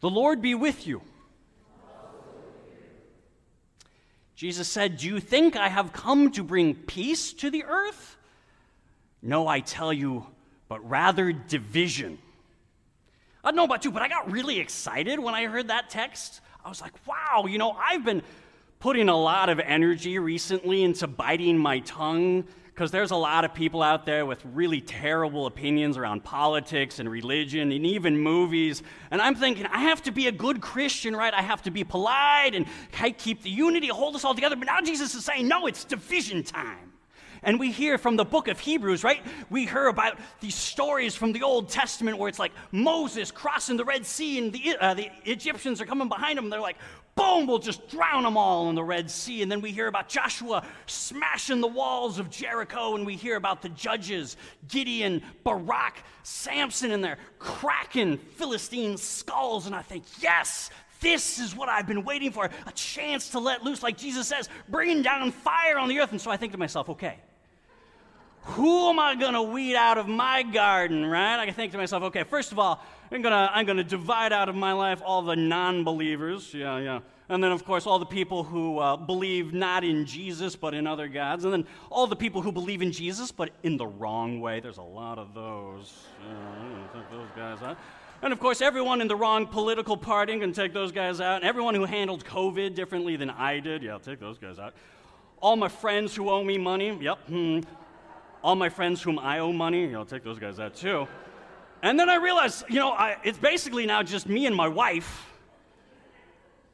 The Lord be with you. Jesus said, Do you think I have come to bring peace to the earth? No, I tell you, but rather division. I don't know about you, but I got really excited when I heard that text. I was like, wow, you know, I've been putting a lot of energy recently into biting my tongue because there's a lot of people out there with really terrible opinions around politics and religion and even movies. And I'm thinking, I have to be a good Christian, right? I have to be polite and keep the unity, hold us all together. But now Jesus is saying, no, it's division time. And we hear from the book of Hebrews, right? We hear about these stories from the Old Testament where it's like Moses crossing the Red Sea and the, uh, the Egyptians are coming behind him. They're like, boom, we'll just drown them all in the Red Sea. And then we hear about Joshua smashing the walls of Jericho. And we hear about the judges, Gideon, Barak, Samson, and they're cracking Philistine skulls. And I think, yes, this is what I've been waiting for a chance to let loose, like Jesus says, bringing down fire on the earth. And so I think to myself, okay, who am I going to weed out of my garden, right? I think to myself, okay, first of all, I'm going to I'm to divide out of my life all the non believers. Yeah, yeah. And then, of course, all the people who uh, believe not in Jesus but in other gods. And then all the people who believe in Jesus but in the wrong way. There's a lot of those. Yeah, those guys out. And of course, everyone in the wrong political party can take those guys out. And everyone who handled COVID differently than I did, yeah, I'll take those guys out. All my friends who owe me money, yep. Hmm all my friends whom I owe money, I'll take those guys out too. And then I realized, you know, I, it's basically now just me and my wife.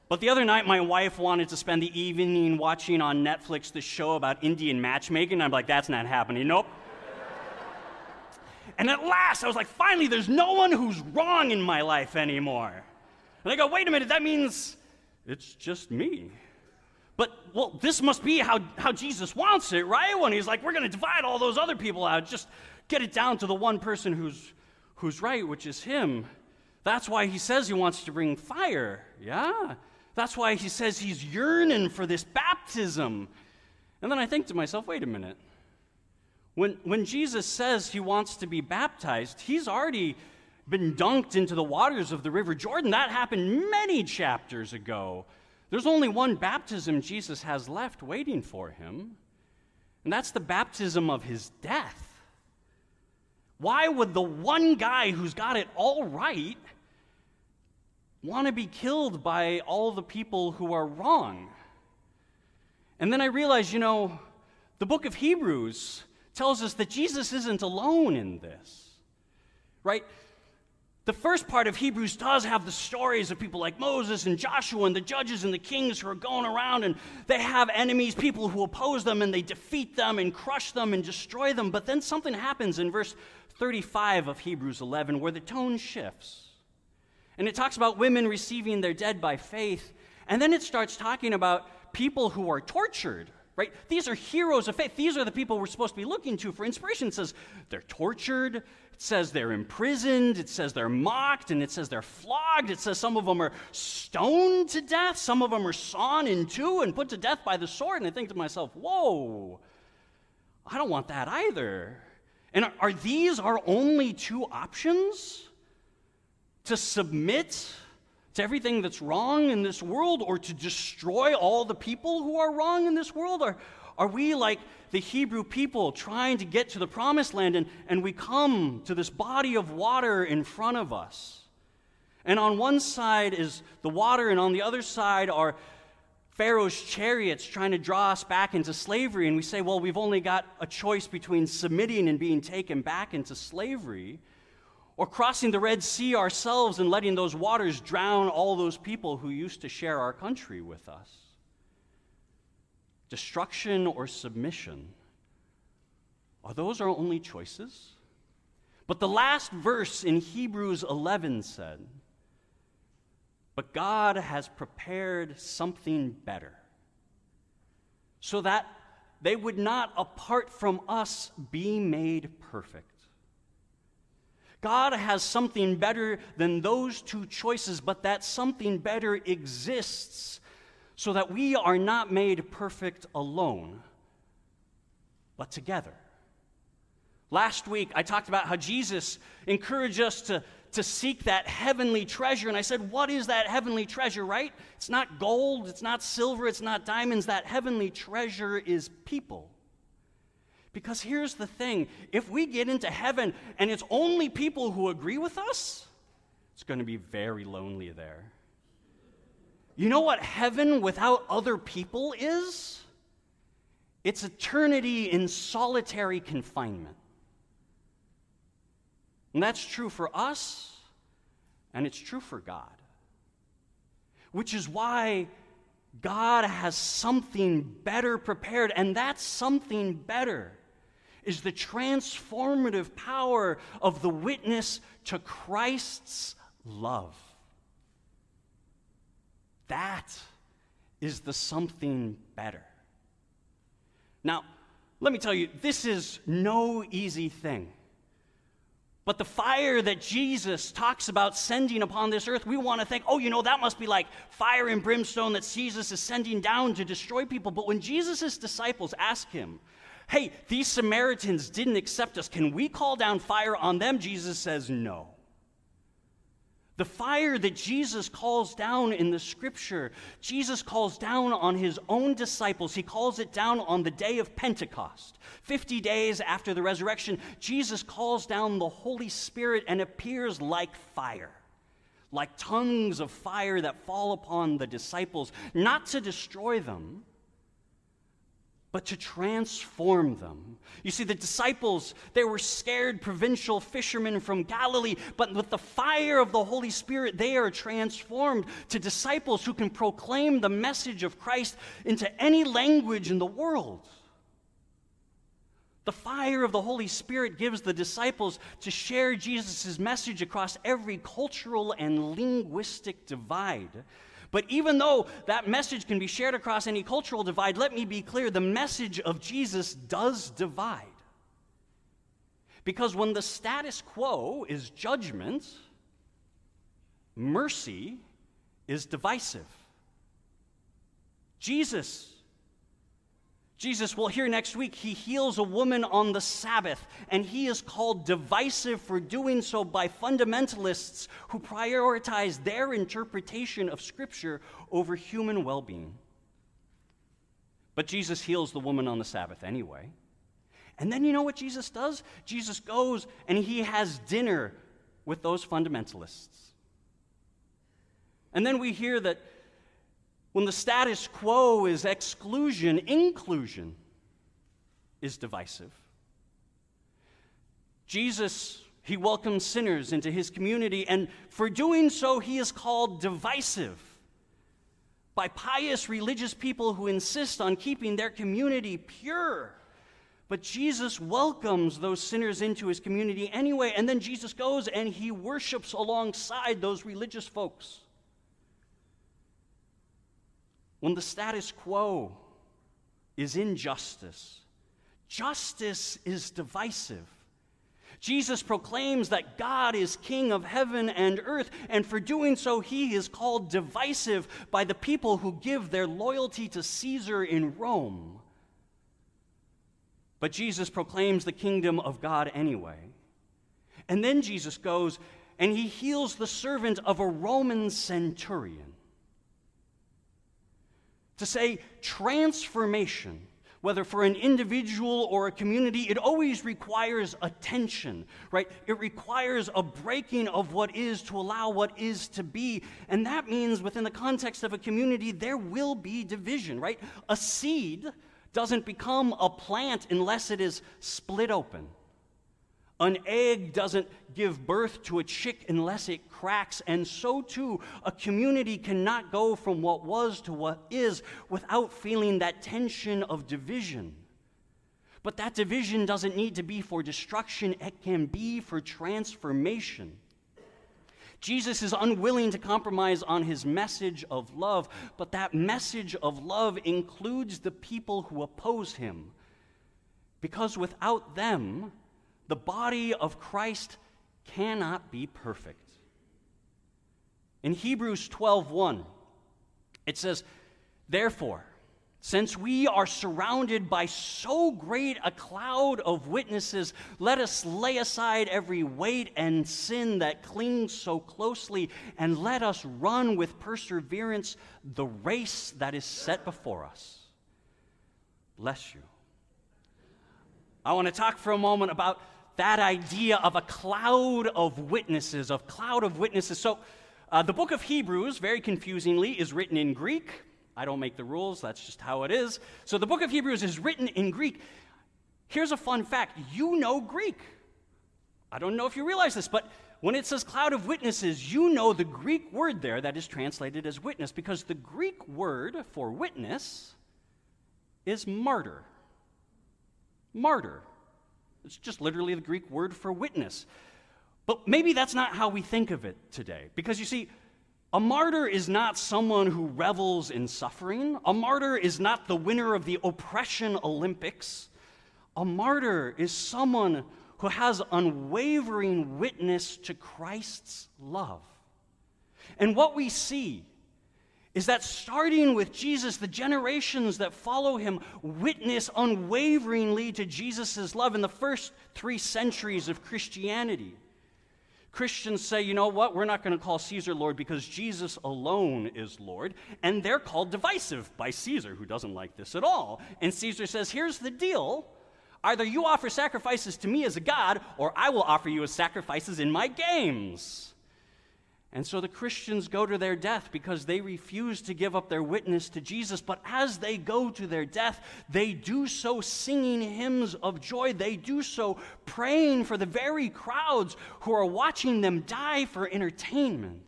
But the other night, my wife wanted to spend the evening watching on Netflix the show about Indian matchmaking. I'm like, that's not happening. Nope. and at last, I was like, finally, there's no one who's wrong in my life anymore. And I go, wait a minute, that means it's just me. But, well, this must be how, how Jesus wants it, right? When he's like, we're going to divide all those other people out, just get it down to the one person who's, who's right, which is him. That's why he says he wants to bring fire, yeah? That's why he says he's yearning for this baptism. And then I think to myself, wait a minute. When, when Jesus says he wants to be baptized, he's already been dunked into the waters of the River Jordan. That happened many chapters ago. There's only one baptism Jesus has left waiting for him, and that's the baptism of his death. Why would the one guy who's got it all right want to be killed by all the people who are wrong? And then I realized, you know, the book of Hebrews tells us that Jesus isn't alone in this, right? The first part of Hebrews does have the stories of people like Moses and Joshua and the judges and the kings who are going around and they have enemies, people who oppose them, and they defeat them and crush them and destroy them. But then something happens in verse 35 of Hebrews 11 where the tone shifts. And it talks about women receiving their dead by faith. And then it starts talking about people who are tortured right? These are heroes of faith. These are the people we're supposed to be looking to for inspiration. It says they're tortured, it says they're imprisoned, it says they're mocked, and it says they're flogged. It says some of them are stoned to death, some of them are sawn in two and put to death by the sword. And I think to myself, whoa, I don't want that either. And are, these our only two options? To submit to everything that's wrong in this world or to destroy all the people who are wrong in this world? Or are we like the Hebrew people trying to get to the promised land and, and we come to this body of water in front of us? And on one side is the water, and on the other side are Pharaoh's chariots trying to draw us back into slavery. And we say, well, we've only got a choice between submitting and being taken back into slavery or crossing the Red Sea ourselves and letting those waters drown all those people who used to share our country with us destruction or submission. Are those our only choices? But the last verse in Hebrews 11 said, But God has prepared something better, so that they would not, apart from us, be made perfect. God has something better than those two choices, but that something better exists so that we are not made perfect alone, but together. Last week, I talked about how Jesus encouraged us to to seek that heavenly treasure. And I said, What is that heavenly treasure, right? It's not gold, it's not silver, it's not diamonds. That heavenly treasure is people. Because here's the thing if we get into heaven and it's only people who agree with us, it's going to be very lonely there. You know what heaven without other people is? It's eternity in solitary confinement. And that's true for us, and it's true for God. Which is why God has something better prepared, and that's something better is the transformative power of the witness to Christ's love. That is the something better. Now, let me tell you, this is no easy thing. But the fire that Jesus talks about sending upon this earth, we want to think, oh, you know, that must be like fire and brimstone that Jesus is sending down to destroy people. But when Jesus' disciples ask him, hey, these Samaritans didn't accept us, can we call down fire on them? Jesus says, no. The fire that Jesus calls down in the scripture, Jesus calls down on his own disciples. He calls it down on the day of Pentecost. 50 days after the resurrection, Jesus calls down the Holy Spirit and appears like fire, like tongues of fire that fall upon the disciples, not to destroy them but to transform them. You see, the disciples, they were scared provincial fishermen from Galilee, but with the fire of the Holy Spirit, they are transformed to disciples who can proclaim the message of Christ into any language in the world. The fire of the Holy Spirit gives the disciples to share Jesus' message across every cultural and linguistic divide but even though that message can be shared across any cultural divide, let me be clear the message of Jesus does divide. Because when the status quo is judgment, mercy is divisive. Jesus Jesus, will hear next week, he heals a woman on the Sabbath, and he is called divisive for doing so by fundamentalists who prioritize their interpretation of Scripture over human well being. But Jesus heals the woman on the Sabbath anyway. And then you know what Jesus does? Jesus goes and he has dinner with those fundamentalists. And then we hear that when the status quo is exclusion, inclusion is divisive. Jesus, he welcomes sinners into his community, and for doing so, he is called divisive by pious religious people who insist on keeping their community pure. But Jesus welcomes those sinners into his community anyway, and then Jesus goes and he worships alongside those religious folks when the status quo is injustice, justice is divisive. Jesus proclaims that God is King of heaven and earth, and for doing so, he is called divisive by the people who give their loyalty to Caesar in Rome. But Jesus proclaims the kingdom of God anyway. And then Jesus goes and he heals the servant of a Roman centurion to say transformation, whether for an individual or a community, it always requires attention, right? It requires a breaking of what is to allow what is to be. And that means within the context of a community, there will be division, right? A seed doesn't become a plant unless it is split open. An egg doesn't give birth to a chick unless it cracks, and so too, a community cannot go from what was to what is without feeling that tension of division. But that division doesn't need to be for destruction, it can be for transformation. Jesus is unwilling to compromise on his message of love, but that message of love includes the people who oppose him. Because without them, the body of Christ cannot be perfect. In Hebrews 12:1, it says, "Therefore, Since we are surrounded by so great a cloud of witnesses, let us lay aside every weight and sin that clings so closely, and let us run with perseverance the race that is set before us. Bless you. I want to talk for a moment about that idea of a cloud of witnesses, of cloud of witnesses. So, uh, the book of Hebrews, very confusingly, is written in Greek. I don't make the rules, that's just how it is. So the book of Hebrews is written in Greek. Here's a fun fact you know Greek. I don't know if you realize this, but when it says cloud of witnesses, you know the Greek word there that is translated as witness, because the Greek word for witness is martyr. Martyr. It's just literally the Greek word for witness. But maybe that's not how we think of it today, because you see, a martyr is not someone who revels in suffering. A martyr is not the winner of the oppression Olympics. A martyr is someone who has unwavering witness to Christ's love. And what we see is that starting with Jesus, the generations that follow him witness unwaveringly to Jesus' love in the first three centuries of Christianity. Christians say, you know what, we're not going to call Caesar Lord because Jesus alone is Lord. And they're called divisive by Caesar, who doesn't like this at all. And Caesar says, here's the deal either you offer sacrifices to me as a god, or I will offer you as sacrifices in my games. And so the Christians go to their death because they refuse to give up their witness to Jesus. But as they go to their death, they do so singing hymns of joy. They do so praying for the very crowds who are watching them die for entertainment.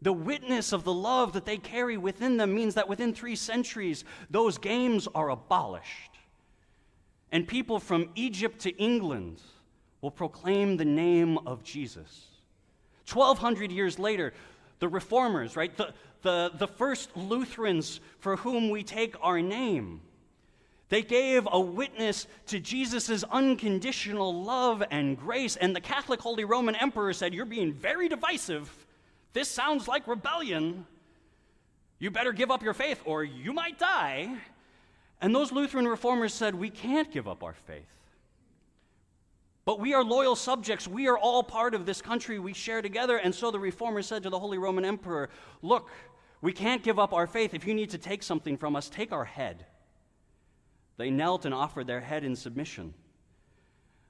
The witness of the love that they carry within them means that within three centuries, those games are abolished. And people from Egypt to England will proclaim the name of Jesus. 1,200 years later, the reformers, right, the, the, the first Lutherans for whom we take our name, they gave a witness to Jesus' unconditional love and grace. And the Catholic Holy Roman Emperor said, You're being very divisive. This sounds like rebellion. You better give up your faith or you might die. And those Lutheran reformers said, We can't give up our faith. But we are loyal subjects. We are all part of this country. We share together. And so the reformer said to the Holy Roman Emperor, Look, we can't give up our faith. If you need to take something from us, take our head. They knelt and offered their head in submission.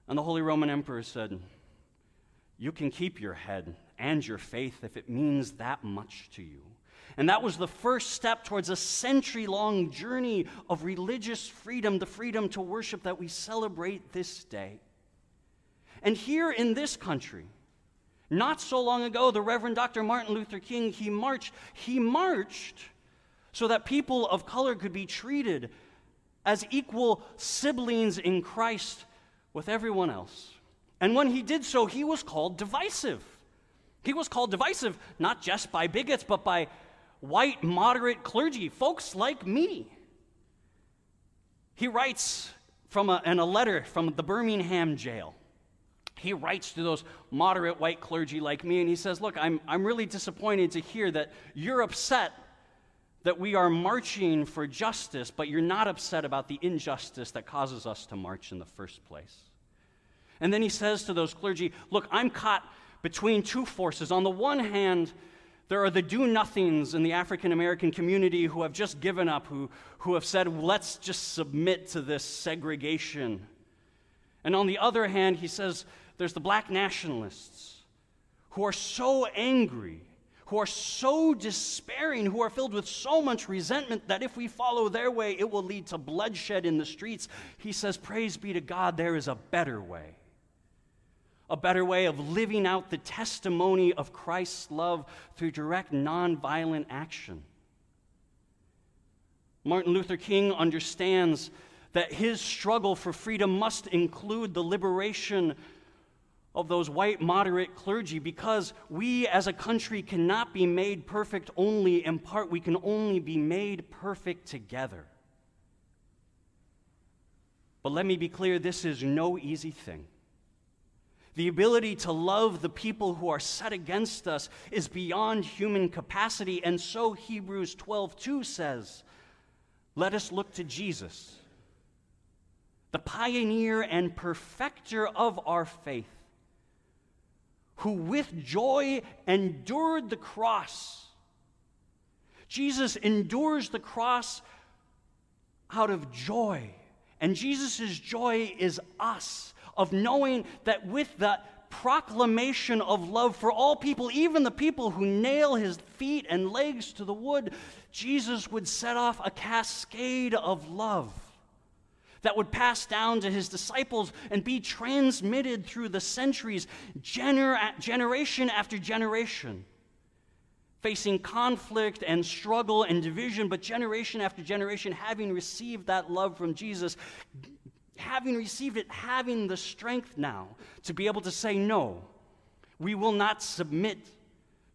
And the Holy Roman Emperor said, You can keep your head and your faith if it means that much to you. And that was the first step towards a century long journey of religious freedom, the freedom to worship that we celebrate this day. And here in this country, not so long ago, the Reverend Dr. Martin Luther King, he marched, he marched so that people of color could be treated as equal siblings in Christ with everyone else. And when he did so, he was called divisive. He was called divisive not just by bigots, but by white moderate clergy, folks like me. He writes from a, in a letter from the Birmingham jail he writes to those moderate white clergy like me and he says, Look, I'm, I'm really disappointed to hear that you're upset that we are marching for justice, but you're not upset about the injustice that causes us to march in the first place. And then he says to those clergy, Look, I'm caught between two forces. On the one hand, there are the do nothings in the African American community who have just given up, who, who have said, let's just submit to this segregation. And on the other hand, he says, there's the black nationalists who are so angry, who are so despairing, who are filled with so much resentment that if we follow their way, it will lead to bloodshed in the streets. He says, Praise be to God, there is a better way. A better way of living out the testimony of Christ's love through direct nonviolent action. Martin Luther King understands that his struggle for freedom must include the liberation of those white moderate clergy because we as a country cannot be made perfect only in part. We can only be made perfect together. But let me be clear this is no easy thing. The ability to love the people who are set against us is beyond human capacity, and so Hebrews 12 2 says, let us look to Jesus, the pioneer and perfecter of our faith, who with joy endured the cross. Jesus endures the cross out of joy. And Jesus' joy is us, of knowing that with that proclamation of love for all people, even the people who nail his feet and legs to the wood, Jesus would set off a cascade of love that would pass down to his disciples and be transmitted through the centuries, gener- generation after generation. Facing conflict and struggle and division, but generation after generation, having received that love from Jesus, having received it, having the strength now to be able to say, No, we will not submit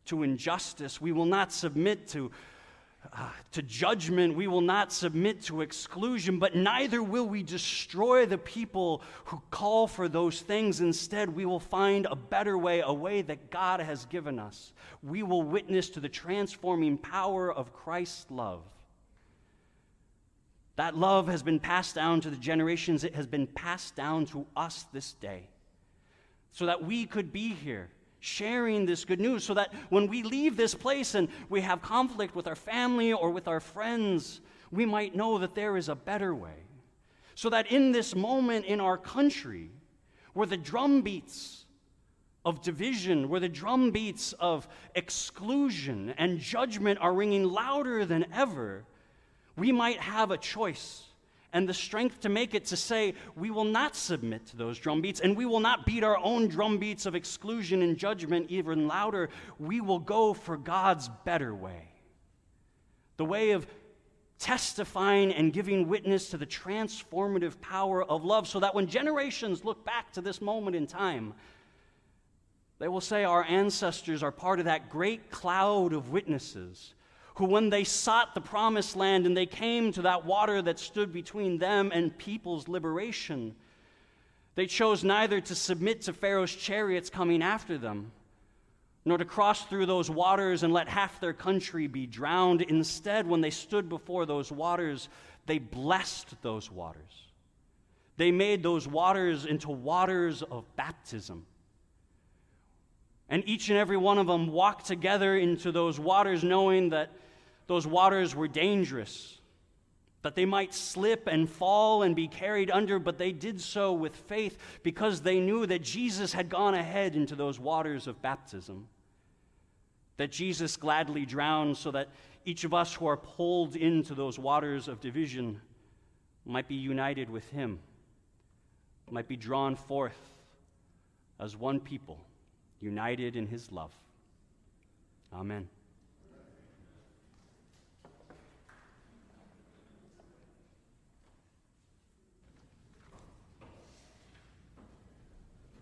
to injustice. We will not submit to, uh, to judgment. We will not submit to exclusion, but neither will we destroy the people who call for those things. Instead, we will find a better way, a way that God has given us. We will witness to the transforming power of Christ's love. That love has been passed down to the generations, it has been passed down to us this day. So that we could be here sharing this good news, so that when we leave this place and we have conflict with our family or with our friends, we might know that there is a better way. So that in this moment in our country, where the drum beats of division, where the drum beats of exclusion and judgment are ringing louder than ever, we might have a choice and the strength to make it to say, we will not submit to those drum beats, and we will not beat our own drum beats of exclusion and judgment even louder. We will go for God's better way. The way of testifying and giving witness to the transformative power of love, so that when generations look back to this moment in time, they will say, Our ancestors are part of that great cloud of witnesses who, when they sought the promised land and they came to that water that stood between them and people's liberation, they chose neither to submit to Pharaoh's chariots coming after them, nor to cross through those waters and let half their country be drowned. Instead, when they stood before those waters, they blessed those waters. They made those waters into waters of baptism. And each and every one of them walked together into those waters, knowing that those waters were dangerous, that they might slip and fall and be carried under, but they did so with faith because they knew that Jesus had gone ahead into those waters of baptism. That Jesus gladly drowned so that each of us who are pulled into those waters of division might be united with him, might be drawn forth as one people, united in his love. Amen.